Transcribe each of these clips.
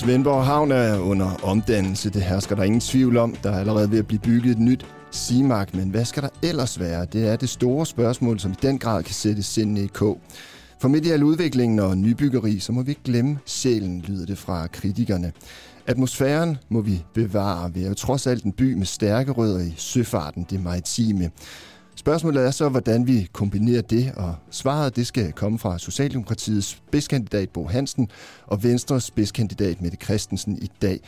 Svendborg Havn er under omdannelse. Det hersker der ingen tvivl om. Der er allerede ved at blive bygget et nyt Simark, men hvad skal der ellers være? Det er det store spørgsmål, som i den grad kan sætte sindene i k. For midt i al udviklingen og nybyggeri, så må vi ikke glemme sjælen, lyder det fra kritikerne. Atmosfæren må vi bevare. Vi er jo trods alt en by med stærke rødder i søfarten, det maritime. Spørgsmålet er så, hvordan vi kombinerer det, og svaret det skal komme fra Socialdemokratiets spidskandidat Bo Hansen og Venstres spidskandidat Mette Christensen i dag.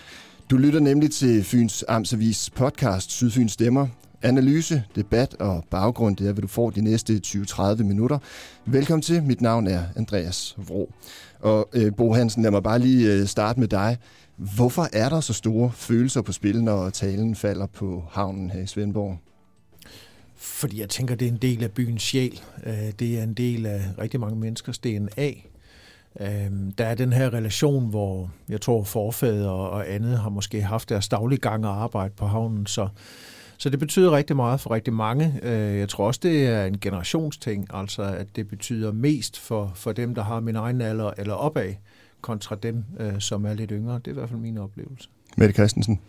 Du lytter nemlig til Fyns Amtsavis podcast Sydfyns Stemmer. Analyse, debat og baggrund, det er, hvad du får de næste 20-30 minutter. Velkommen til. Mit navn er Andreas Vrå. Og øh, Bo Hansen, lad mig bare lige øh, starte med dig. Hvorfor er der så store følelser på spil, når talen falder på havnen her i Svendborg? Fordi jeg tænker, det er en del af byens sjæl. Øh, det er en del af rigtig mange menneskers DNA. Øhm, der er den her relation, hvor jeg tror forfædre og andet har måske haft deres daglige gang og arbejde på havnen, så, så det betyder rigtig meget for rigtig mange. Øh, jeg tror også, det er en generationsting, altså at det betyder mest for, for dem, der har min egen alder eller opad, kontra dem, øh, som er lidt yngre. Det er i hvert fald min oplevelse. Mette Christensen.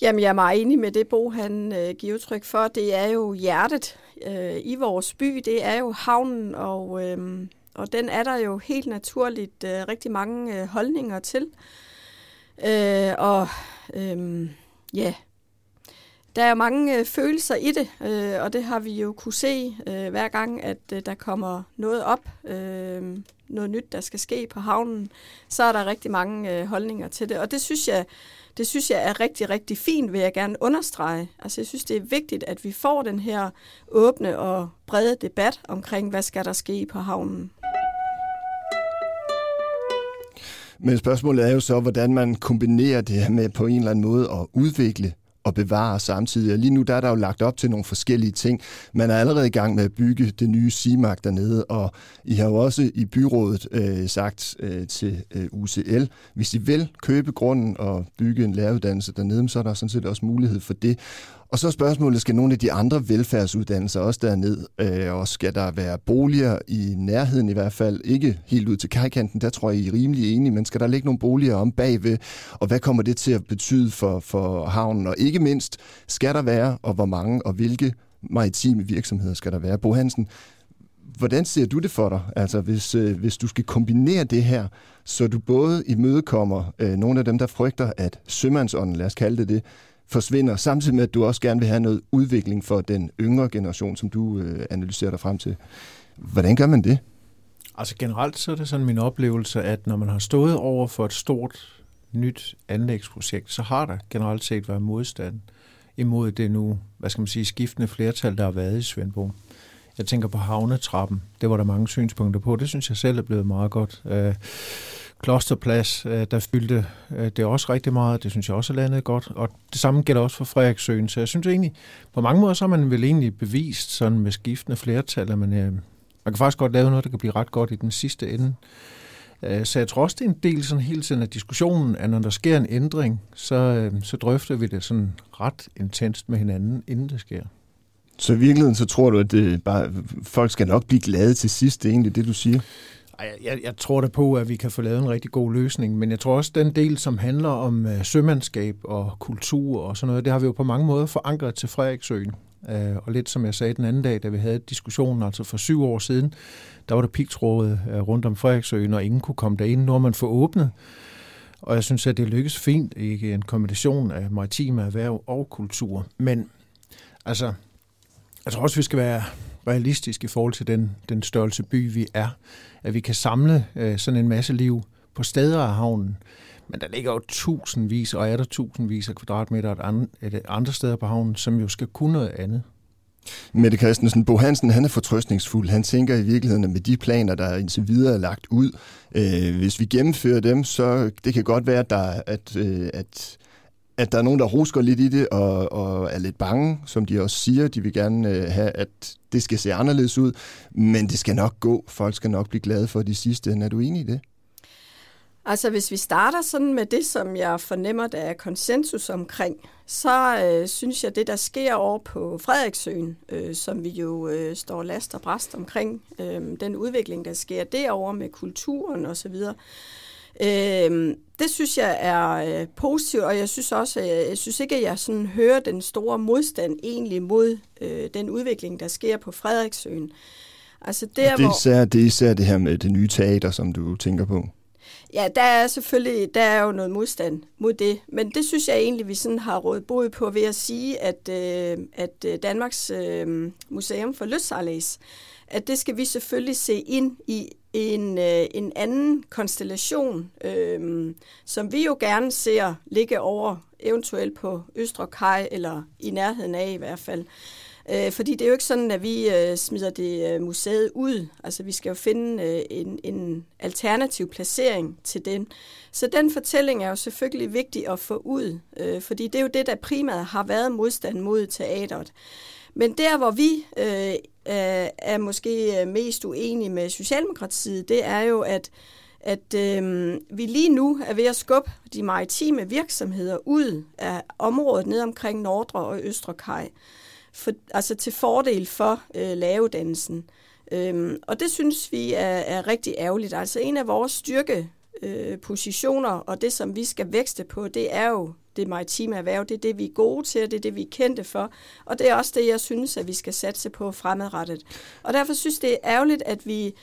Jamen, jeg er meget enig med det, Bo han øh, giver udtryk for. Det er jo hjertet øh, i vores by. Det er jo havnen, og, øh, og den er der jo helt naturligt øh, rigtig mange øh, holdninger til. Øh, og øh, ja, der er mange øh, følelser i det, øh, og det har vi jo kunne se øh, hver gang, at øh, der kommer noget op, øh, noget nyt, der skal ske på havnen, så er der rigtig mange øh, holdninger til det. Og det synes jeg, det synes jeg er rigtig, rigtig fint, vil jeg gerne understrege. Altså jeg synes, det er vigtigt, at vi får den her åbne og brede debat omkring, hvad skal der ske på havnen. Men spørgsmålet er jo så, hvordan man kombinerer det her med på en eller anden måde at udvikle og bevare samtidig. Og lige nu der er der jo lagt op til nogle forskellige ting. Man er allerede i gang med at bygge det nye CIMAC dernede, og I har jo også i byrådet øh, sagt øh, til øh, UCL, hvis I vil købe grunden og bygge en læreruddannelse dernede, så er der sådan set også mulighed for det. Og så er spørgsmålet, skal nogle af de andre velfærdsuddannelser også derned, øh, og skal der være boliger i nærheden i hvert fald, ikke helt ud til kajkanten, der tror jeg, I er rimelig enige, men skal der ligge nogle boliger om bagved, og hvad kommer det til at betyde for, for havnen, og ikke mindst, skal der være, og hvor mange, og hvilke maritime virksomheder skal der være? Bo Hansen, hvordan ser du det for dig, altså hvis, øh, hvis du skal kombinere det her, så du både imødekommer øh, nogle af dem, der frygter, at sømandsånden, lad os kalde det det, forsvinder, samtidig med, at du også gerne vil have noget udvikling for den yngre generation, som du øh, analyserer dig frem til. Hvordan gør man det? Altså generelt så er det sådan min oplevelse, at når man har stået over for et stort nyt anlægsprojekt, så har der generelt set været modstand imod det nu, hvad skal man sige, skiftende flertal, der har været i Svendborg. Jeg tænker på havnetrappen. Det var der mange synspunkter på. Det synes jeg selv er blevet meget godt. Øh, Klosterplads, øh, der fyldte øh, det også rigtig meget. Det synes jeg også er landet godt. Og det samme gælder også for Frederiksøen. Så jeg synes egentlig, på mange måder så har man vel egentlig bevist sådan med skiftende flertal, at man, øh, man kan faktisk godt lave noget, der kan blive ret godt i den sidste ende. Øh, så jeg tror også, det er en del sådan hele tiden af diskussionen, at når der sker en ændring, så, øh, så drøfter vi det sådan ret intenst med hinanden, inden det sker. Så i virkeligheden, så tror du, at det bare, folk skal nok blive glade til sidst, det er egentlig det, du siger? Jeg, jeg tror da på, at vi kan få lavet en rigtig god løsning, men jeg tror også, den del, som handler om øh, sømandskab og kultur og sådan noget, det har vi jo på mange måder forankret til Frederiksøen. Øh, og lidt som jeg sagde den anden dag, da vi havde diskussionen, altså for syv år siden, der var der pigtrådet øh, rundt om Frederiksøen, og ingen kunne komme derind. Nu har man fået åbnet, og jeg synes, at det lykkes fint i en kombination af maritime erhverv og kultur. Men altså, jeg tror også, vi skal være realistisk i forhold til den, den størrelse by, vi er. At vi kan samle øh, sådan en masse liv på steder af havnen. Men der ligger jo tusindvis, og er der tusindvis af kvadratmeter et andre, et andre steder på havnen, som jo skal kunne noget andet. Mette Christensen, Bo Hansen, han er fortrøstningsfuld. Han tænker i virkeligheden, at med de planer, der indtil videre er lagt ud, øh, hvis vi gennemfører dem, så det kan godt være, at, der, at, øh, at at der er nogen, der rusker lidt i det og, og er lidt bange, som de også siger. De vil gerne øh, have, at det skal se anderledes ud, men det skal nok gå. Folk skal nok blive glade for de sidste. Er du enig i det? Altså hvis vi starter sådan med det, som jeg fornemmer, der er konsensus omkring, så øh, synes jeg, det der sker over på Frederiksøen, øh, som vi jo øh, står last og bræst omkring, øh, den udvikling, der sker derovre med kulturen osv., Øh, det synes jeg er øh, positivt, og jeg synes også, at jeg synes ikke, at jeg sådan hører den store modstand egentlig mod øh, den udvikling, der sker på Frederiksøen. Altså der, det, er især, det er især det her med det nye teater, som du tænker på. Ja, der er selvfølgelig der er jo noget modstand mod det, men det synes jeg egentlig, vi sådan har rådet bod på ved at sige, at, øh, at øh, Danmarks øh, Museum for Lystsejlæs, at det skal vi selvfølgelig se ind i en, øh, en anden konstellation, øh, som vi jo gerne ser ligge over eventuelt på Østre Kaj, eller i nærheden af i hvert fald. Øh, fordi det er jo ikke sådan, at vi øh, smider det øh, museet ud. Altså vi skal jo finde øh, en, en alternativ placering til den. Så den fortælling er jo selvfølgelig vigtig at få ud, øh, fordi det er jo det, der primært har været modstand mod teateret. Men der, hvor vi øh, øh er måske øh, mest uenige med Socialdemokratiet, det er jo, at at øh, vi lige nu er ved at skubbe de maritime virksomheder ud af området ned omkring Nordre og Østre Kaj for, altså til fordel for øh, lavedannelsen. Øhm, og det synes vi er, er rigtig ærgerligt. Altså en af vores styrke øh, og det som vi skal vækste på, det er jo det maritime erhverv. Det er det, vi er gode til, det er det, vi er kendte for. Og det er også det, jeg synes, at vi skal satse på fremadrettet. Og derfor synes det er ærgerligt, at vi,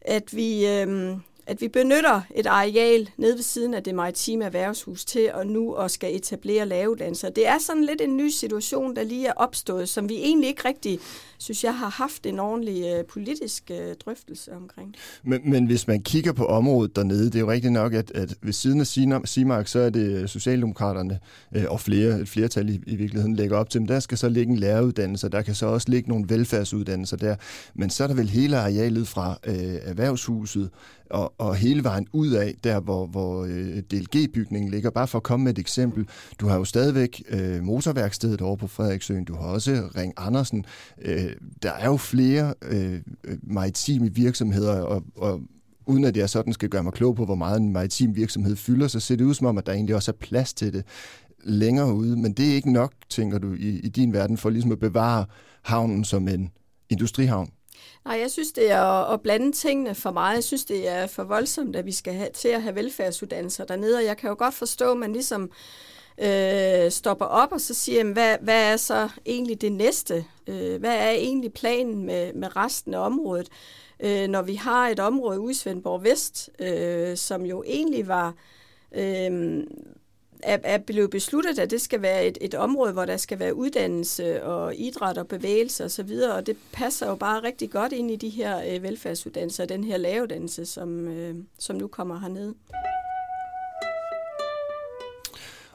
at vi øh, at vi benytter et areal nede ved siden af det maritime erhvervshus til at nu og skal etablere lavedanser. Det er sådan lidt en ny situation, der lige er opstået, som vi egentlig ikke rigtig, synes jeg, har haft en ordentlig øh, politisk øh, drøftelse omkring. Men, men hvis man kigger på området dernede, det er jo rigtigt nok, at, at ved siden af Simark, så er det øh, Socialdemokraterne øh, og flere, et flertal i, i virkeligheden lægger op til, men der skal så ligge en læreruddannelse, der kan så også ligge nogle velfærdsuddannelser der, men så er der vel hele arealet fra øh, erhvervshuset, og, og hele vejen ud af, der hvor, hvor øh, DLG-bygningen ligger. Bare for at komme med et eksempel. Du har jo stadigvæk øh, motorværkstedet over på Frederiksøen. Du har også Ring Andersen. Øh, Øh, der er jo flere øh, øh, maritime virksomheder, og, og uden at jeg sådan skal gøre mig klog på, hvor meget en maritim virksomhed fylder, så ser det ud som om, at der egentlig også er plads til det længere ude. Men det er ikke nok, tænker du, i, i din verden, for ligesom at bevare havnen som en industrihavn? Nej, jeg synes, det er at blande tingene for meget. Jeg synes, det er for voldsomt, at vi skal have, til at have velfærdsuddannelser dernede, og jeg kan jo godt forstå, at man ligesom øh, øh, stopper op og så siger, jamen, hvad, hvad er så egentlig det næste? Øh, hvad er egentlig planen med, med resten af området? Øh, når vi har et område ude i Svendborg Vest, øh, som jo egentlig var... Øh, er, er blevet besluttet, at det skal være et, et område, hvor der skal være uddannelse og idræt og bevægelse osv., og, så og det passer jo bare rigtig godt ind i de her øh, velfærdsuddannelser, den her lavuddannelse, som, øh, som nu kommer hernede.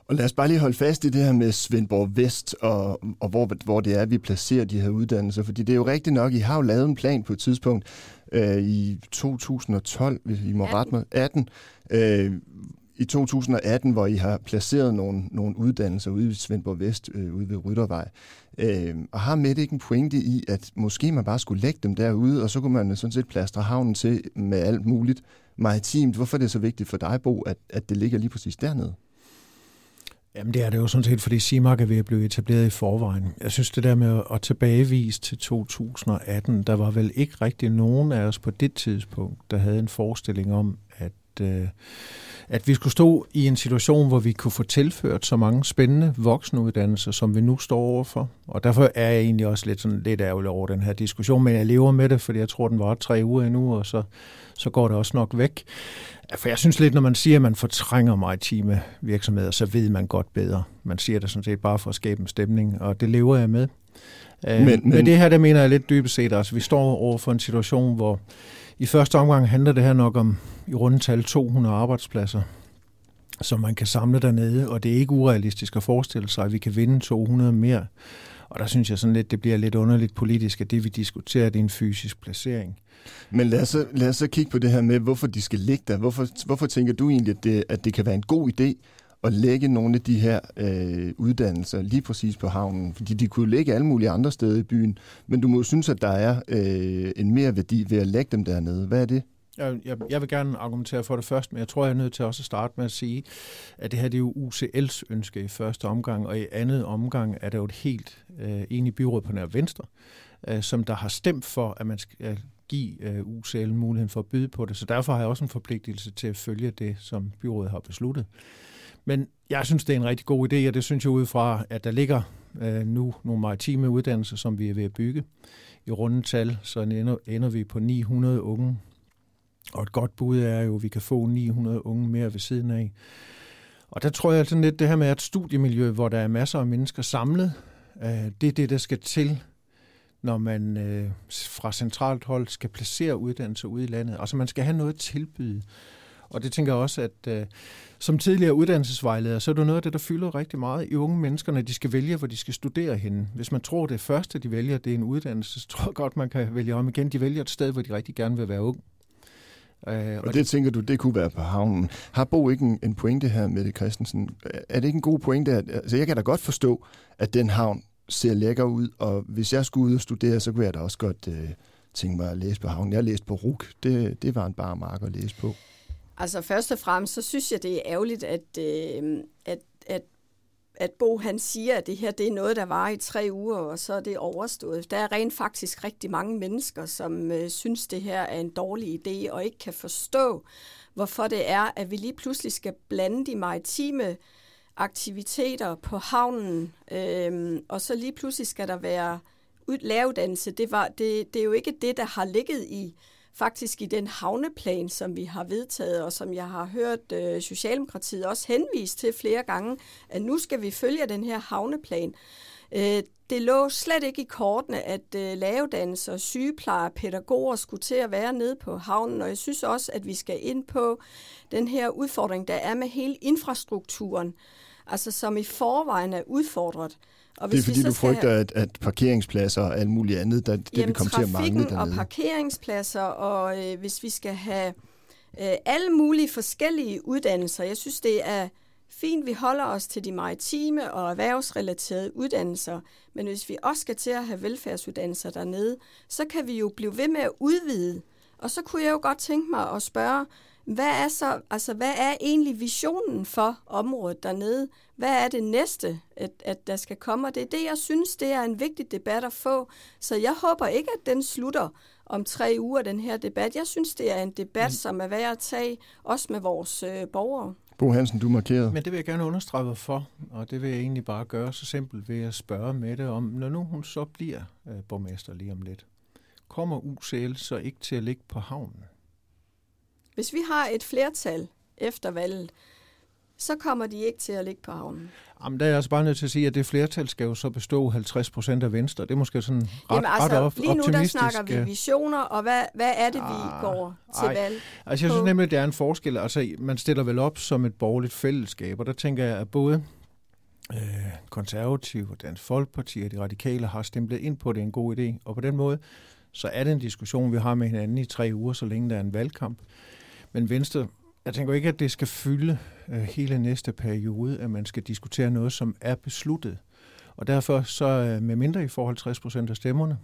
Og lad os bare lige holde fast i det her med Svendborg Vest, og, og hvor, hvor det er, vi placerer de her uddannelser. Fordi det er jo rigtigt nok, I har jo lavet en plan på et tidspunkt øh, i 2012, hvis I må 18. rette mig, 18, øh, i 2018, hvor I har placeret nogle, nogle uddannelser ude i Svendborg Vest, øh, ude ved Ryttervej. Øh, og har med ikke en pointe i, at måske man bare skulle lægge dem derude, og så kunne man sådan set plastre havnen til med alt muligt maritimt. Hvorfor er det så vigtigt for dig, Bo, at, at det ligger lige præcis dernede? Jamen det er det jo sådan set, fordi Simak er ved at blive etableret i forvejen. Jeg synes det der med at tilbagevise til 2018, der var vel ikke rigtig nogen af os på det tidspunkt, der havde en forestilling om, at øh, at vi skulle stå i en situation, hvor vi kunne få tilført så mange spændende voksenuddannelser, som vi nu står overfor. Og derfor er jeg egentlig også lidt, sådan, lidt ærgerlig over den her diskussion, men jeg lever med det, fordi jeg tror, den var tre uger endnu, og så, så går det også nok væk. For jeg synes lidt, når man siger, at man fortrænger maritime virksomheder, så ved man godt bedre. Man siger det sådan set bare for at skabe en stemning, og det lever jeg med. Øh, men, men... Men det her, der mener jeg lidt dybest set, altså vi står over for en situation, hvor i første omgang handler det her nok om i rundetal 200 arbejdspladser, som man kan samle dernede, og det er ikke urealistisk at forestille sig, at vi kan vinde 200 mere. Og der synes jeg sådan lidt, det bliver lidt underligt politisk, at det vi diskuterer, det er en fysisk placering. Men lad os, så, lad os så kigge på det her med, hvorfor de skal ligge der. Hvorfor, hvorfor tænker du egentlig, at det, at det kan være en god idé at lægge nogle af de her øh, uddannelser lige præcis på havnen? Fordi de kunne ligge alle mulige andre steder i byen, men du må jo synes, at der er øh, en mere værdi ved at lægge dem dernede. Hvad er det? Jeg, jeg, jeg vil gerne argumentere for det først, men jeg tror, jeg er nødt til også at starte med at sige, at det her det er jo UCL's ønske i første omgang, og i andet omgang er der jo et helt øh, enigt byråd på nær Venstre, øh, som der har stemt for, at man skal øh, give øh, UCL muligheden for at byde på det. Så derfor har jeg også en forpligtelse til at følge det, som byrådet har besluttet. Men jeg synes, det er en rigtig god idé, og det synes jeg ud fra, at der ligger øh, nu nogle maritime uddannelser, som vi er ved at bygge. I rundetal, så ender, ender vi på 900 unge. Og et godt bud er jo, at vi kan få 900 unge mere ved siden af. Og der tror jeg sådan lidt det her med et studiemiljø, hvor der er masser af mennesker samlet, øh, det er det, der skal til, når man øh, fra centralt hold skal placere uddannelser ude i landet. Altså man skal have noget at tilbyde. Og det tænker jeg også, at øh, som tidligere uddannelsesvejleder, så er det noget af det, der fylder rigtig meget i unge mennesker, når de skal vælge, hvor de skal studere henne. Hvis man tror, det første, de vælger, det er en uddannelse, så tror jeg godt, man kan vælge om igen. De vælger et sted, hvor de rigtig gerne vil være ung. Øh, og, og det tænker du, det kunne være på havnen. Har Bo ikke en, en pointe her, med det Christensen? Er det ikke en god pointe? At, altså jeg kan da godt forstå, at den havn ser lækker ud, og hvis jeg skulle ud og studere, så kunne jeg da også godt øh, tænke mig at læse på havnen. Jeg læste på RUK. Det, det var en bare mark at læse på. Altså først og fremmest, så synes jeg, det er ærgerligt, at, øh, at, at at Bo han siger, at det her det er noget, der var i tre uger, og så er det overstået. Der er rent faktisk rigtig mange mennesker, som øh, synes, det her er en dårlig idé, og ikke kan forstå, hvorfor det er, at vi lige pludselig skal blande de maritime aktiviteter på havnen, øh, og så lige pludselig skal der være læreruddannelse. Det, var, det, det er jo ikke det, der har ligget i faktisk i den havneplan, som vi har vedtaget, og som jeg har hørt øh, Socialdemokratiet også henvise til flere gange, at nu skal vi følge den her havneplan. Øh, det lå slet ikke i kortene, at øh, lavedannelser, sygeplejer, pædagoger skulle til at være nede på havnen, og jeg synes også, at vi skal ind på den her udfordring, der er med hele infrastrukturen, altså som i forvejen er udfordret. Og hvis det er fordi, du frygter, have... at, at parkeringspladser og alt muligt andet, der, det vil komme til at mangle dernede. og parkeringspladser, og øh, hvis vi skal have øh, alle mulige forskellige uddannelser. Jeg synes, det er fint, vi holder os til de maritime og erhvervsrelaterede uddannelser, men hvis vi også skal til at have velfærdsuddannelser dernede, så kan vi jo blive ved med at udvide. Og så kunne jeg jo godt tænke mig at spørge, hvad er så, altså hvad er egentlig visionen for området dernede? Hvad er det næste, at, at der skal komme? Og det er det, jeg synes, det er en vigtig debat at få. Så jeg håber ikke, at den slutter om tre uger, den her debat. Jeg synes, det er en debat, mm. som er værd at tage, også med vores øh, borgere. Bo Hansen, du markerede. Men det vil jeg gerne understrege for, og det vil jeg egentlig bare gøre så simpelt ved at spørge med det om, når nu hun så bliver øh, borgmester lige om lidt, kommer UCL så ikke til at ligge på havnen? Hvis vi har et flertal efter valget, så kommer de ikke til at ligge på havnen. Jamen, der er jeg altså bare nødt til at sige, at det flertal skal jo så bestå 50 procent af Venstre. Det er måske sådan ret, Jamen, altså, ret op, lige nu der snakker vi visioner, og hvad, hvad er det, vi ah, går til ej. valg Altså, jeg på? synes nemlig, det er en forskel. Altså, man stiller vel op som et borgerligt fællesskab, og der tænker jeg, at både øh, konservative og Dansk Folkeparti og de radikale har stemplet ind på, at det er en god idé. Og på den måde, så er det en diskussion, vi har med hinanden i tre uger, så længe der er en valgkamp. Men Venstre, jeg tænker ikke, at det skal fylde øh, hele næste periode, at man skal diskutere noget, som er besluttet. Og derfor så øh, med mindre i forhold 60 procent af stemmerne,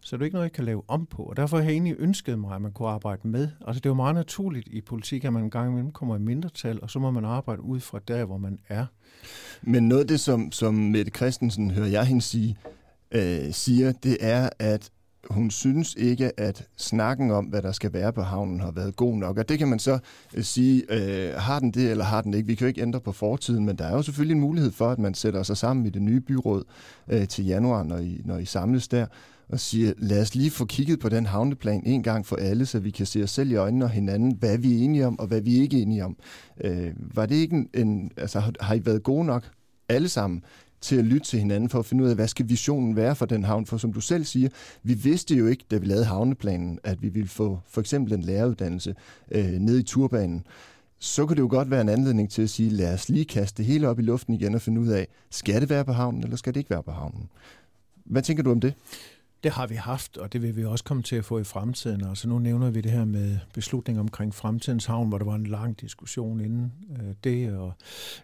så er det ikke noget, jeg kan lave om på. Og derfor har jeg egentlig ønsket mig, at man kunne arbejde med. Altså det er jo meget naturligt i politik, at man en gang imellem kommer i mindretal, og så må man arbejde ud fra der, hvor man er. Men noget af det, som, som Mette Christensen, hører jeg hende sige, øh, siger, det er, at hun synes ikke, at snakken om, hvad der skal være på havnen, har været god nok. Og det kan man så øh, sige, øh, har den det eller har den ikke? Vi kan jo ikke ændre på fortiden, men der er jo selvfølgelig en mulighed for, at man sætter sig sammen i det nye byråd øh, til januar, når I, når I samles der, og siger, lad os lige få kigget på den havneplan en gang for alle, så vi kan se os selv i øjnene og hinanden, hvad vi er enige om, og hvad vi ikke er enige om. Øh, var det ikke en, en altså, har I været gode nok alle sammen til at lytte til hinanden for at finde ud af, hvad skal visionen være for den havn? For som du selv siger, vi vidste jo ikke, da vi lavede havneplanen, at vi ville få for eksempel en læreruddannelse øh, ned i turbanen. Så kunne det jo godt være en anledning til at sige, lad os lige kaste det hele op i luften igen og finde ud af, skal det være på havnen, eller skal det ikke være på havnen? Hvad tænker du om det? Det har vi haft, og det vil vi også komme til at få i fremtiden. Altså nu nævner vi det her med beslutning omkring fremtidens havn, hvor der var en lang diskussion inden øh, det, og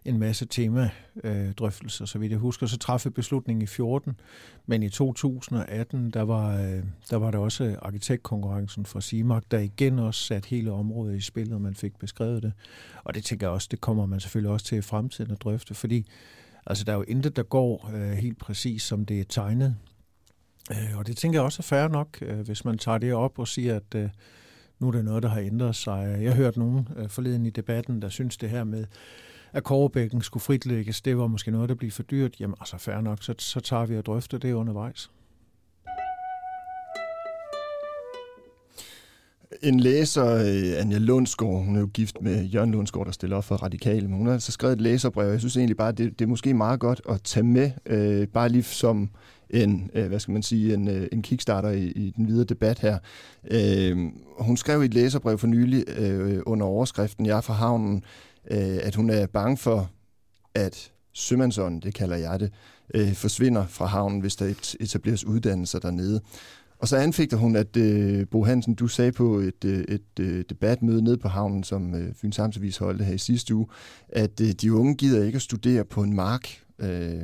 en masse temadrøftelser, øh, så vidt jeg husker. Så træffede beslutningen i 14, men i 2018, der var, øh, der var der også arkitektkonkurrencen fra CIMAC, der igen også satte hele området i spil, og man fik beskrevet det. Og det tænker jeg også, det kommer man selvfølgelig også til i fremtiden at drøfte, fordi altså, der er jo intet, der går øh, helt præcis, som det er tegnet Øh, og det tænker jeg også er fair nok, øh, hvis man tager det op og siger, at øh, nu er det noget, der har ændret sig. Jeg har hørt nogen øh, forleden i debatten, der synes det her med, at Korbækken skulle fritlægges, det var måske noget, der bliver for dyrt. Jamen altså fair nok, så, så tager vi og drøfter det undervejs. En læser, øh, Anja Lundsgaard, hun er jo gift med Jørgen Lundsgaard, der stiller op for Radikale, men hun har altså skrevet et læserbrev, jeg synes egentlig bare, det, det er måske meget godt at tage med, øh, bare lige som en, øh, hvad skal man sige, en, øh, en kickstarter i, i den videre debat her. Øh, hun skrev i et læserbrev for nylig øh, under overskriften Jeg er fra havnen, øh, at hun er bange for, at sømandsånden, det kalder jeg det, øh, forsvinder fra havnen, hvis der etableres uddannelser dernede. Og så anfægter hun, at øh, Bo Hansen, du sagde på et, øh, et øh, debatmøde nede på havnen, som øh, Fyns Amtsavis holdte her i sidste uge, at øh, de unge gider ikke at studere på en mark. Øh,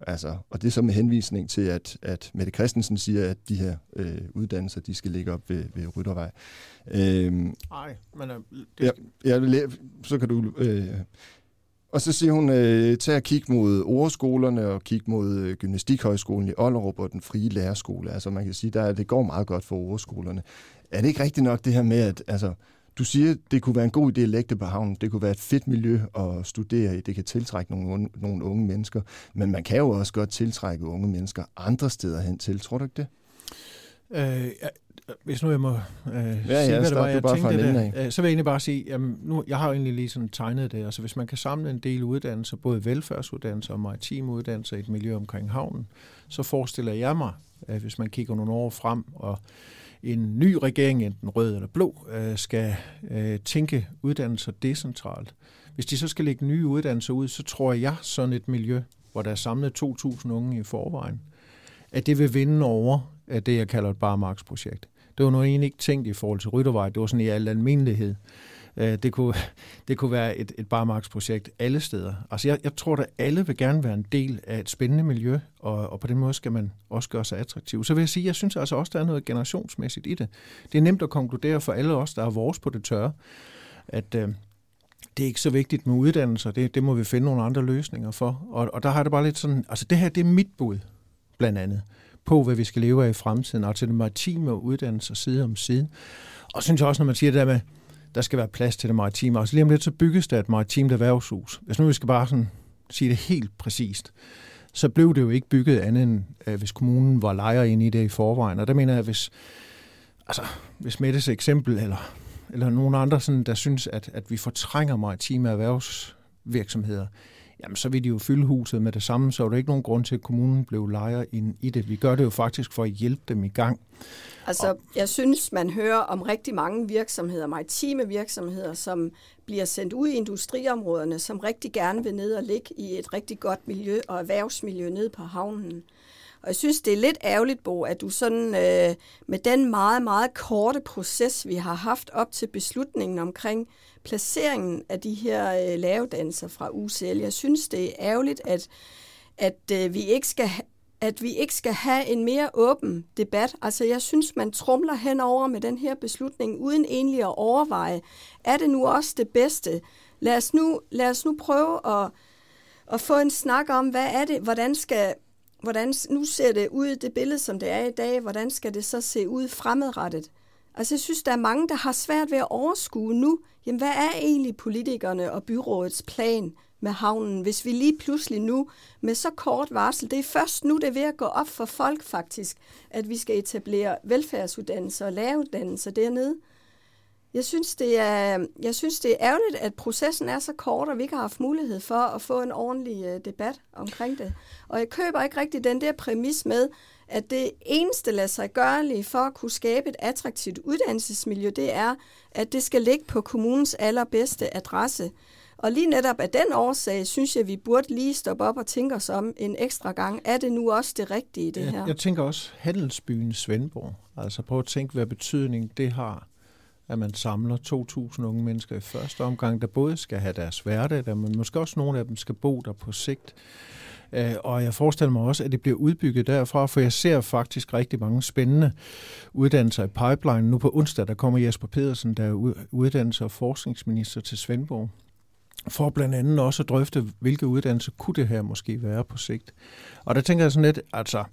altså, og det er så med henvisning til, at, at Mette Christensen siger, at de her øh, uddannelser, de skal ligge op ved, ved Ryttervej. Øh, Nej, men... Øh, det... ja, ja, så kan du... Øh, og så siger hun, øh, tag at kigge mod ordskolerne og kigge mod øh, Gymnastikhøjskolen i Ollerup og den frie lærerskole. Altså man kan sige, der, det går meget godt for ordskolerne. Er det ikke rigtigt nok det her med, at altså, du siger, det kunne være en god idé at lægge det på havnen. Det kunne være et fedt miljø at studere i. Det kan tiltrække nogle, nogle unge mennesker. Men man kan jo også godt tiltrække unge mennesker andre steder hen til. Tror du ikke det? Øh, hvis nu jeg må øh, ja, sige, ja, hvad det var, jeg tænkte der, øh, så vil jeg egentlig bare sige, jamen, nu, jeg har jo egentlig lige sådan tegnet det, altså hvis man kan samle en del uddannelser, både velfærdsuddannelser og maritime uddannelser i et miljø omkring havnen, så forestiller jeg mig, at hvis man kigger nogle år frem, og en ny regering, enten rød eller blå, øh, skal øh, tænke uddannelser decentralt. Hvis de så skal lægge nye uddannelser ud, så tror jeg sådan et miljø, hvor der er samlet 2.000 unge i forvejen, at det vil vinde over af det, jeg kalder et barmarksprojekt. Det var nu egentlig ikke tænkt i forhold til Ryttervej. Det var sådan i al almindelighed. Øh, det kunne, det kunne være et, et barmarksprojekt alle steder. Altså jeg, jeg tror, at alle vil gerne være en del af et spændende miljø, og, og på den måde skal man også gøre sig attraktiv. Så vil jeg sige, jeg synes altså også, der er noget generationsmæssigt i det. Det er nemt at konkludere for alle os, der er vores på det tørre, at øh, det er ikke så vigtigt med uddannelser. Det, det må vi finde nogle andre løsninger for. Og, og der har det bare lidt sådan, altså det her, det er mit bud, blandt andet på, hvad vi skal leve af i fremtiden, og til det maritime uddannelser side om side. Og synes jeg også, når man siger det der med, der skal være plads til det maritime. Altså lige om lidt, så bygges der et maritimt erhvervshus. Hvis nu vi skal bare sådan sige det helt præcist, så blev det jo ikke bygget andet end, øh, hvis kommunen var lejer ind i det i forvejen. Og der mener jeg, hvis, altså, hvis Mettes eksempel, eller, eller nogen andre, sådan, der synes, at, at vi fortrænger maritime erhvervsvirksomheder, jamen så vil de jo fylde huset med det samme, så er der ikke nogen grund til, at kommunen blev lejer ind i det. Vi gør det jo faktisk for at hjælpe dem i gang. Altså, jeg synes, man hører om rigtig mange virksomheder, maritime virksomheder, som bliver sendt ud i industriområderne, som rigtig gerne vil ned og ligge i et rigtig godt miljø og erhvervsmiljø ned på havnen. Og jeg synes, det er lidt ærgerligt, Bo, at du sådan øh, med den meget, meget korte proces, vi har haft op til beslutningen omkring placeringen af de her øh, lavedanser fra UCL, jeg synes, det er ærgerligt, at, at øh, vi ikke skal at vi ikke skal have en mere åben debat. Altså jeg synes, man trumler henover med den her beslutning, uden egentlig at overveje, er det nu også det bedste? Lad os nu, lad os nu prøve at, at få en snak om, hvad er det, hvordan skal, hvordan, nu ser det ud, det billede, som det er i dag, hvordan skal det så se ud fremadrettet? Altså jeg synes, der er mange, der har svært ved at overskue nu, jamen hvad er egentlig politikerne og byrådets plan med havnen, hvis vi lige pludselig nu med så kort varsel, det er først nu, det er ved at gå op for folk faktisk, at vi skal etablere velfærdsuddannelser og læreruddannelser dernede. Jeg synes, det er, jeg synes, det er ærgerligt, at processen er så kort, og vi ikke har haft mulighed for at få en ordentlig uh, debat omkring det. Og jeg køber ikke rigtig den der præmis med, at det eneste lade sig gøre for at kunne skabe et attraktivt uddannelsesmiljø, det er, at det skal ligge på kommunens allerbedste adresse. Og lige netop af den årsag, synes jeg, vi burde lige stoppe op og tænke os om en ekstra gang. Er det nu også det rigtige, det her? Jeg, jeg tænker også handelsbyen Svendborg. Altså prøv at tænke, hvad betydning det har at man samler 2.000 unge mennesker i første omgang, der både skal have deres hverdag, men måske også nogle af dem skal bo der på sigt. Øh, og jeg forestiller mig også, at det bliver udbygget derfra, for jeg ser faktisk rigtig mange spændende uddannelser i pipeline. Nu på onsdag, der kommer Jesper Pedersen, der er uddannelses- og forskningsminister til Svendborg for blandt andet også at drøfte, hvilke uddannelser kunne det her måske være på sigt. Og der tænker jeg sådan lidt, altså,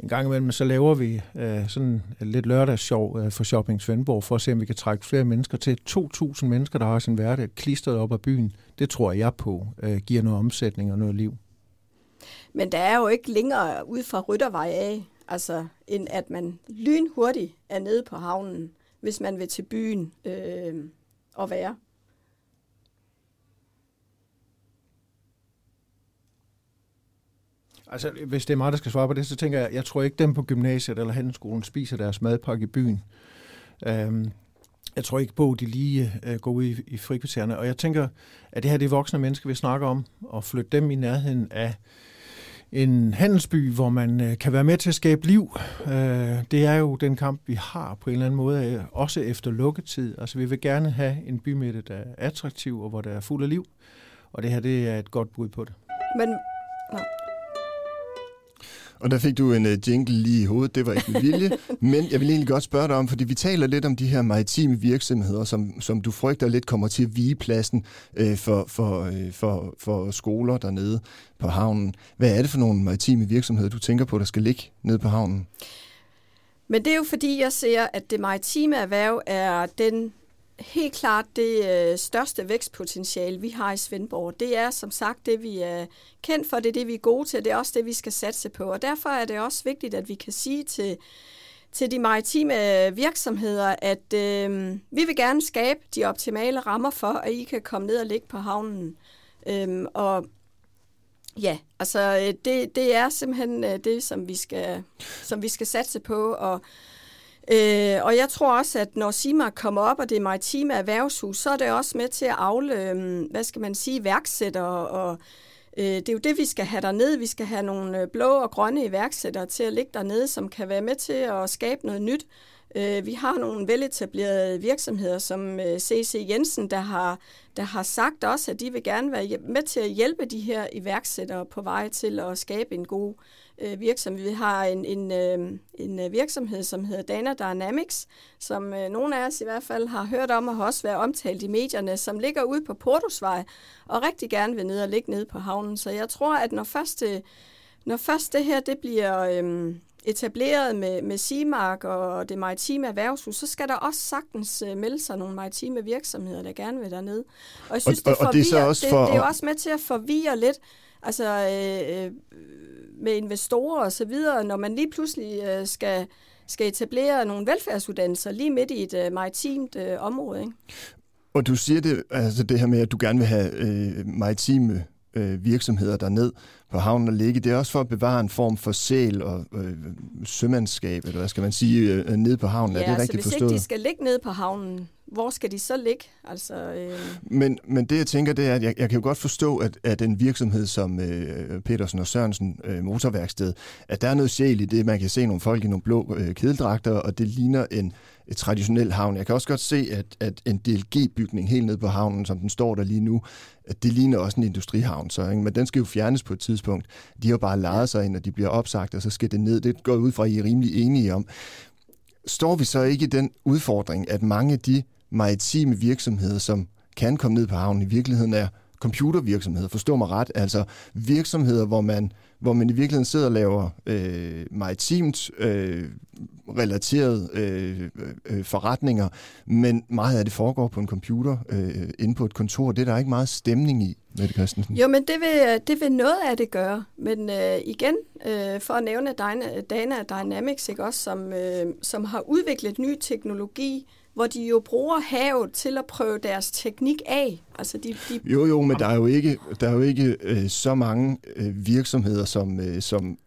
en gang imellem, så laver vi øh, sådan lidt lørdagsshow øh, for Shopping Svendborg, for at se, om vi kan trække flere mennesker til. 2.000 mennesker, der har sin hverdag klistret op af byen, det tror jeg på, øh, giver noget omsætning og noget liv. Men der er jo ikke længere ud fra Ryttervej af, altså, end at man lynhurtigt er nede på havnen, hvis man vil til byen øh, og være. Altså, hvis det er mig, der skal svare på det, så tænker jeg, jeg tror ikke, dem på gymnasiet eller handelsskolen spiser deres madpakke i byen. Øhm, jeg tror ikke på, at de lige øh, går ud i, i frikvartererne. Og jeg tænker, at det her det er voksne mennesker, vi snakker om, og flytte dem i nærheden af en handelsby, hvor man øh, kan være med til at skabe liv. Øh, det er jo den kamp, vi har på en eller anden måde, øh, også efter lukketid. Altså, vi vil gerne have en bymidte, der er øh, attraktiv og hvor der er fuld af liv. Og det her, det er et godt bud på det. Men, Nej. Og der fik du en uh, jingle lige i hovedet, det var ikke vilje. men jeg vil egentlig godt spørge dig om, fordi vi taler lidt om de her maritime virksomheder, som, som du frygter lidt kommer til at vige pladsen øh, for, for, øh, for, for skoler dernede på havnen. Hvad er det for nogle maritime virksomheder, du tænker på, der skal ligge nede på havnen? Men det er jo fordi, jeg ser, at det maritime erhverv er den helt klart det øh, største vækstpotentiale, vi har i Svendborg. Det er som sagt det, vi er kendt for, det er det, vi er gode til, det er også det, vi skal satse på. Og derfor er det også vigtigt, at vi kan sige til, til de maritime virksomheder, at øh, vi vil gerne skabe de optimale rammer for, at I kan komme ned og ligge på havnen. Øh, og ja, altså øh, det, det er simpelthen øh, det, som vi skal, som vi skal satse på. Og Øh, og jeg tror også, at når Sima kommer op, og det er maritime erhvervshus, så er det også med til at afle, øh, hvad skal man sige, værksættere. Og, øh, det er jo det, vi skal have dernede. Vi skal have nogle øh, blå og grønne iværksættere til at ligge dernede, som kan være med til at skabe noget nyt. Øh, vi har nogle veletablerede virksomheder som øh, CC Jensen, der har, der har sagt også, at de vil gerne være med til at hjælpe de her iværksættere på vej til at skabe en god øh, virksomhed. Vi har en, en, øh, en øh, virksomhed, som hedder Dana Dynamics, som øh, nogle af os i hvert fald har hørt om og har også været omtalt i medierne, som ligger ude på Portusvej og rigtig gerne vil ned og ligge nede på havnen. Så jeg tror, at når først det, når først det her det bliver øh, etableret med, med Simark og det maritime erhvervshus, så skal der også sagtens øh, melde sig nogle maritime virksomheder, der gerne vil derned. Og jeg synes, og, det, forvirrer, og det, er så også for... det, det er også med til at forvirre lidt. Altså, øh, øh med investorer og så videre, når man lige pludselig øh, skal, skal etablere nogle velfærdsuddannelser lige midt i et øh, maritimt øh, område. Ikke? Og du siger det, altså det her med, at du gerne vil have øh, maritime øh, virksomheder derned på havnen og ligge. Det er også for at bevare en form for sæl og øh, sømandskab, eller hvad skal man sige, øh, nede på havnen. Ja, er det rigtigt hvis forstået? ikke de skal ligge nede på havnen, hvor skal de så ligge? Altså, øh... men, men det jeg tænker, det er, at jeg, jeg kan jo godt forstå, at, at en virksomhed som øh, Petersen og Sørensen øh, Motorværksted, at der er noget sjæl i det. Man kan se nogle folk i nogle blå øh, kedeldragter, og det ligner en et traditionel havn. Jeg kan også godt se, at, at en DLG-bygning helt nede på havnen, som den står der lige nu, at det ligner også en industrihavn. Så, ikke? Men den skal jo fjernes på et tidspunkt. De har bare lejet sig ind, og de bliver opsagt, og så skal det ned. Det går ud fra, at I er rimelig enige om. Står vi så ikke i den udfordring, at mange af de maritime virksomheder, som kan komme ned på havnen, i virkeligheden er computervirksomheder, forstå mig ret, altså virksomheder, hvor man, hvor man i virkeligheden sidder og laver øh, maritimt øh, relaterede øh, øh, forretninger, men meget af det foregår på en computer øh, inde på et kontor. Det er der ikke meget stemning i, Mette Christensen. Jo, men det vil, det vil noget af det gøre. Men øh, igen, øh, for at nævne Dana, Dana Dynamics, ikke, også, som, øh, som har udviklet ny teknologi, hvor de jo bruger havet til at prøve deres teknik af. Altså de, de... Jo, jo, men der er jo ikke, der er jo ikke øh, så mange øh, virksomheder, som, øh, som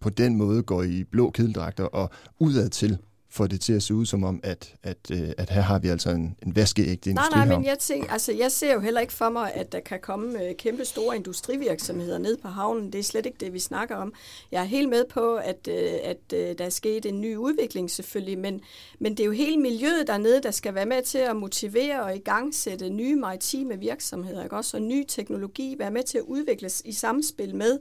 på den måde går i blå kedeldragter og udad til får det til at se ud som om, at, at, øh, at her har vi altså en, en vaskeægte industri Nej, nej, men jeg, tænker, altså, jeg ser jo heller ikke for mig, at der kan komme øh, kæmpe store industrivirksomheder ned på havnen. Det er slet ikke det, vi snakker om. Jeg er helt med på, at, øh, at der er sket en ny udvikling selvfølgelig, men, men det er jo hele miljøet dernede, der skal være med til at motivere og igangsætte nye maritime virksomheder, ikke? også og ny teknologi, være med til at udvikles i samspil med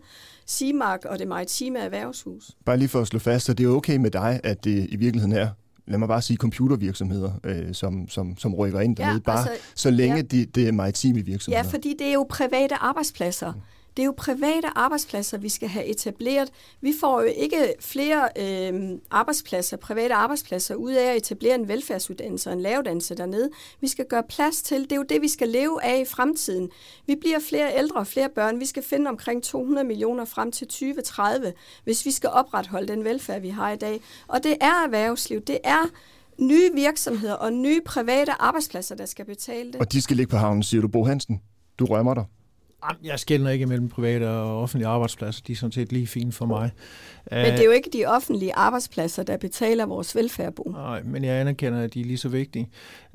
Simark og det maritime erhvervshus. Bare lige for at slå fast, at det er okay med dig, at det i virkeligheden er lad mig bare sige computervirksomheder, øh, som, som, som rykker ind dernede, ja, bare altså, så længe ja. det, det er maritime virksomheder. Ja, fordi det er jo private arbejdspladser. Mm. Det er jo private arbejdspladser, vi skal have etableret. Vi får jo ikke flere øh, arbejdspladser, private arbejdspladser, ud af at etablere en velfærdsuddannelse og en lavdannelse dernede. Vi skal gøre plads til, det er jo det, vi skal leve af i fremtiden. Vi bliver flere ældre og flere børn. Vi skal finde omkring 200 millioner frem til 2030, hvis vi skal opretholde den velfærd, vi har i dag. Og det er erhvervsliv, det er nye virksomheder og nye private arbejdspladser, der skal betale det. Og de skal ligge på havnen, siger du, Bo Hansen. Du rømmer dig. Jeg skældner ikke mellem private og offentlige arbejdspladser. De er sådan set lige fine for mig. Men det er jo ikke de offentlige arbejdspladser, der betaler vores velfærd, Nej, men jeg anerkender, at de er lige så vigtige.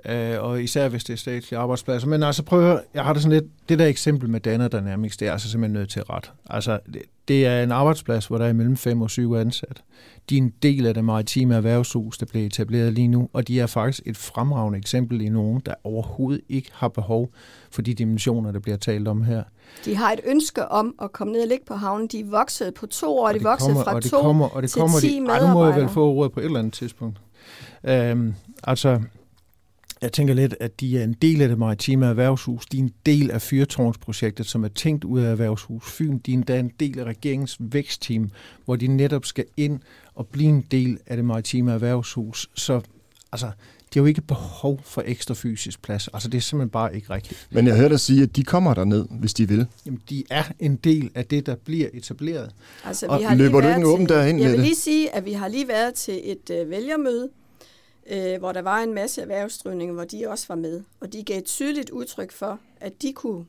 Øh, og især hvis det er statslige arbejdspladser. Men altså prøv at høre, jeg har det sådan lidt, det der eksempel med Danner Dynamics, det er altså simpelthen nødt til at ret. Altså, det, det er en arbejdsplads, hvor der er mellem 5 og 7 ansat. De er en del af det maritime erhvervshus, der bliver etableret lige nu, og de er faktisk et fremragende eksempel i nogen, der overhovedet ikke har behov for de dimensioner, der bliver talt om her. De har et ønske om at komme ned og ligge på havnen. De er vokset på to år, og de er vokset fra to kommer, og det til kommer 10 de, medarbejdere. Ej, nu må jeg vel få ordet på et eller andet tidspunkt. Øhm, altså, jeg tænker lidt, at de er en del af det maritime erhvervshus. De er en del af fyrtårnsprojektet, som er tænkt ud af Erhvervshus Fyn. De er endda en del af regeringens vækstteam, hvor de netop skal ind og blive en del af det maritime erhvervshus. Så altså, de har jo ikke behov for ekstra fysisk plads. Altså, det er simpelthen bare ikke rigtigt. Men jeg hørte dig sige, at de kommer der ned, hvis de vil. Jamen, de er en del af det, der bliver etableret. Altså, vi har løber du ikke åben derind Jeg vil lige sige, at vi har lige været til et øh, vælgermøde, øh, hvor der var en masse erhvervsdrivninger, hvor de også var med. Og de gav et tydeligt udtryk for, at de kunne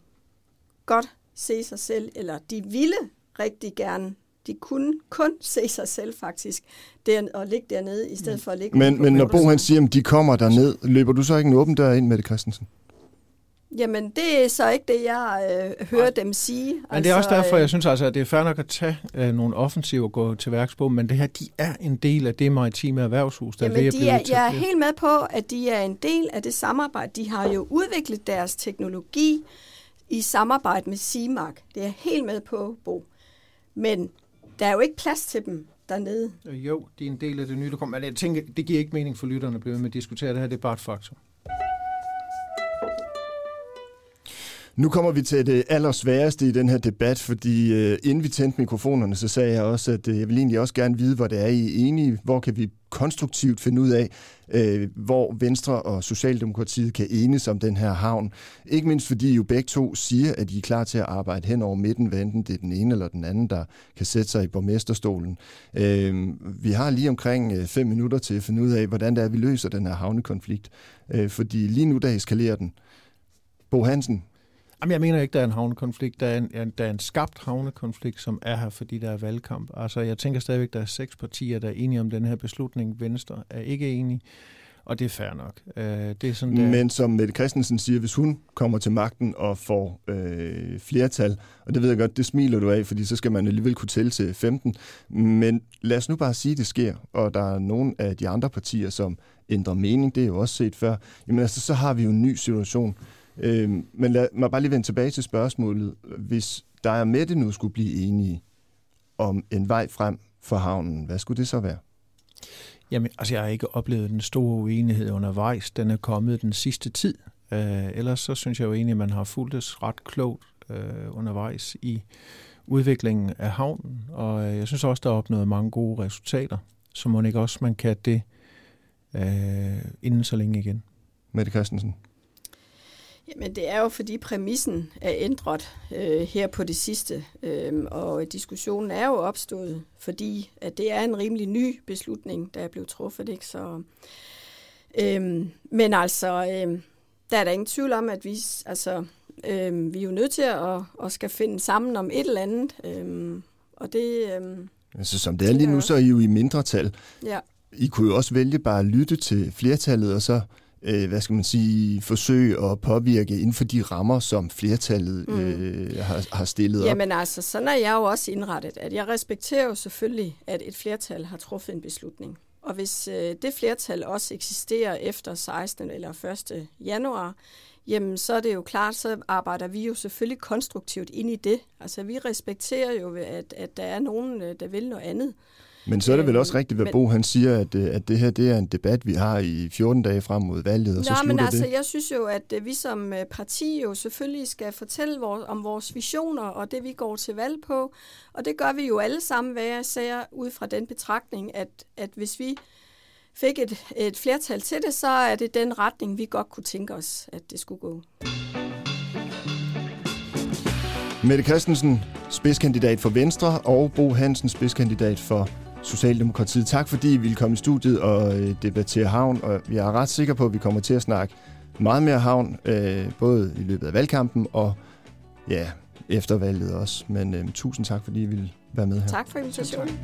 godt se sig selv, eller de ville rigtig gerne de kunne kun se sig selv faktisk, der, og ligge dernede, i stedet for at ligge Men, men når Bo han siger, at de kommer derned, løber du så ikke en åben dør ind med det, Christensen? Jamen, det er så ikke det, jeg øh, hører dem sige. Men altså, det er også altså, derfor, jeg øh, synes altså, at det er fair nok at tage øh, nogle offensive og gå til værks på, men det her, de er en del af det maritime erhvervshus, der Jamen, er de er, Jeg er helt med på, at de er en del af det samarbejde. De har jo udviklet deres teknologi i samarbejde med CIMAC. Det er jeg helt med på, Bo. Men der er jo ikke plads til dem dernede. Jo, det er en del af det nye, der kommer. Men jeg tænker, det giver ikke mening for lytterne at blive med at diskutere det her. Det er bare et faktum. Nu kommer vi til det allersværeste i den her debat, fordi øh, inden vi tændte mikrofonerne, så sagde jeg også, at øh, jeg vil egentlig også gerne vide, hvor det er, I er enige. Hvor kan vi konstruktivt finde ud af, øh, hvor Venstre og Socialdemokratiet kan enes om den her havn. Ikke mindst fordi I jo begge to siger, at I er klar til at arbejde hen over midten, hvad enten det er den ene eller den anden, der kan sætte sig i borgmesterstolen. Øh, vi har lige omkring øh, fem minutter til at finde ud af, hvordan det er, vi løser den her havnekonflikt. Øh, fordi lige nu, der eskalerer den. Bo Hansen, Jamen, jeg mener ikke, der er en havnekonflikt. Der er en, der er en skabt havnekonflikt, som er her, fordi der er valgkamp. Altså, jeg tænker stadigvæk, der er seks partier, der er enige om den her beslutning. Venstre er ikke enige, og det er fair nok. Øh, det er sådan, der... Men som Mette Christensen siger, hvis hun kommer til magten og får øh, flertal, og det ved jeg godt, det smiler du af, fordi så skal man alligevel kunne tælle til 15. Men lad os nu bare sige, at det sker, og der er nogle af de andre partier, som ændrer mening, det er jo også set før. Jamen altså, så har vi jo en ny situation Øh, men lad mig bare lige vende tilbage til spørgsmålet. Hvis der er med det nu skulle blive enige om en vej frem for havnen, hvad skulle det så være? Jamen, altså jeg har ikke oplevet den store uenighed undervejs. Den er kommet den sidste tid. Øh, ellers så synes jeg jo egentlig, at man har fulgt det ret klogt øh, undervejs i udviklingen af havnen. Og øh, jeg synes også, der er opnået mange gode resultater, så må ikke også man kan det øh, inden så længe igen. Mette Christensen. Jamen det er jo fordi præmissen er ændret øh, her på det sidste, øh, og diskussionen er jo opstået, fordi at det er en rimelig ny beslutning, der er blevet truffet. Ikke? Så, øh, men altså, øh, der er der ingen tvivl om, at vi, altså, øh, vi er jo nødt til at, at skal finde sammen om et eller andet, øh, og det... Øh, altså som det er lige nu, så er I jo i mindretal. Ja. I kunne jo også vælge bare at lytte til flertallet, og så øh, hvad skal man sige, forsøge at påvirke inden for de rammer, som flertallet mm. øh, har, har stillet op? Jamen altså, sådan er jeg jo også indrettet, at jeg respekterer jo selvfølgelig, at et flertal har truffet en beslutning. Og hvis øh, det flertal også eksisterer efter 16. eller 1. januar, jamen så er det jo klart, så arbejder vi jo selvfølgelig konstruktivt ind i det. Altså vi respekterer jo, at, at der er nogen, øh, der vil noget andet. Men så er det vel også rigtigt, hvad men, Bo han siger, at, øh, at det her det er en debat, vi har i 14 dage frem mod valget, og så slutter men altså, det. jeg synes jo, at vi som parti jo selvfølgelig skal fortælle vores, om vores visioner og det, vi går til valg på. Og det gør vi jo alle sammen, hvad jeg siger, ud fra den betragtning, at, at hvis vi fik et, et flertal til det, så er det den retning, vi godt kunne tænke os, at det skulle gå. Mette Christensen, spidskandidat for Venstre, og Bo Hansen, spidskandidat for Socialdemokratiet. Tak fordi I ville komme i studiet og øh, debattere havn, og jeg er ret sikker på, at vi kommer til at snakke meget mere havn, øh, både i løbet af valgkampen og ja, efter valget også. Men øh, tusind tak, fordi I ville være med her. Tak for invitationen.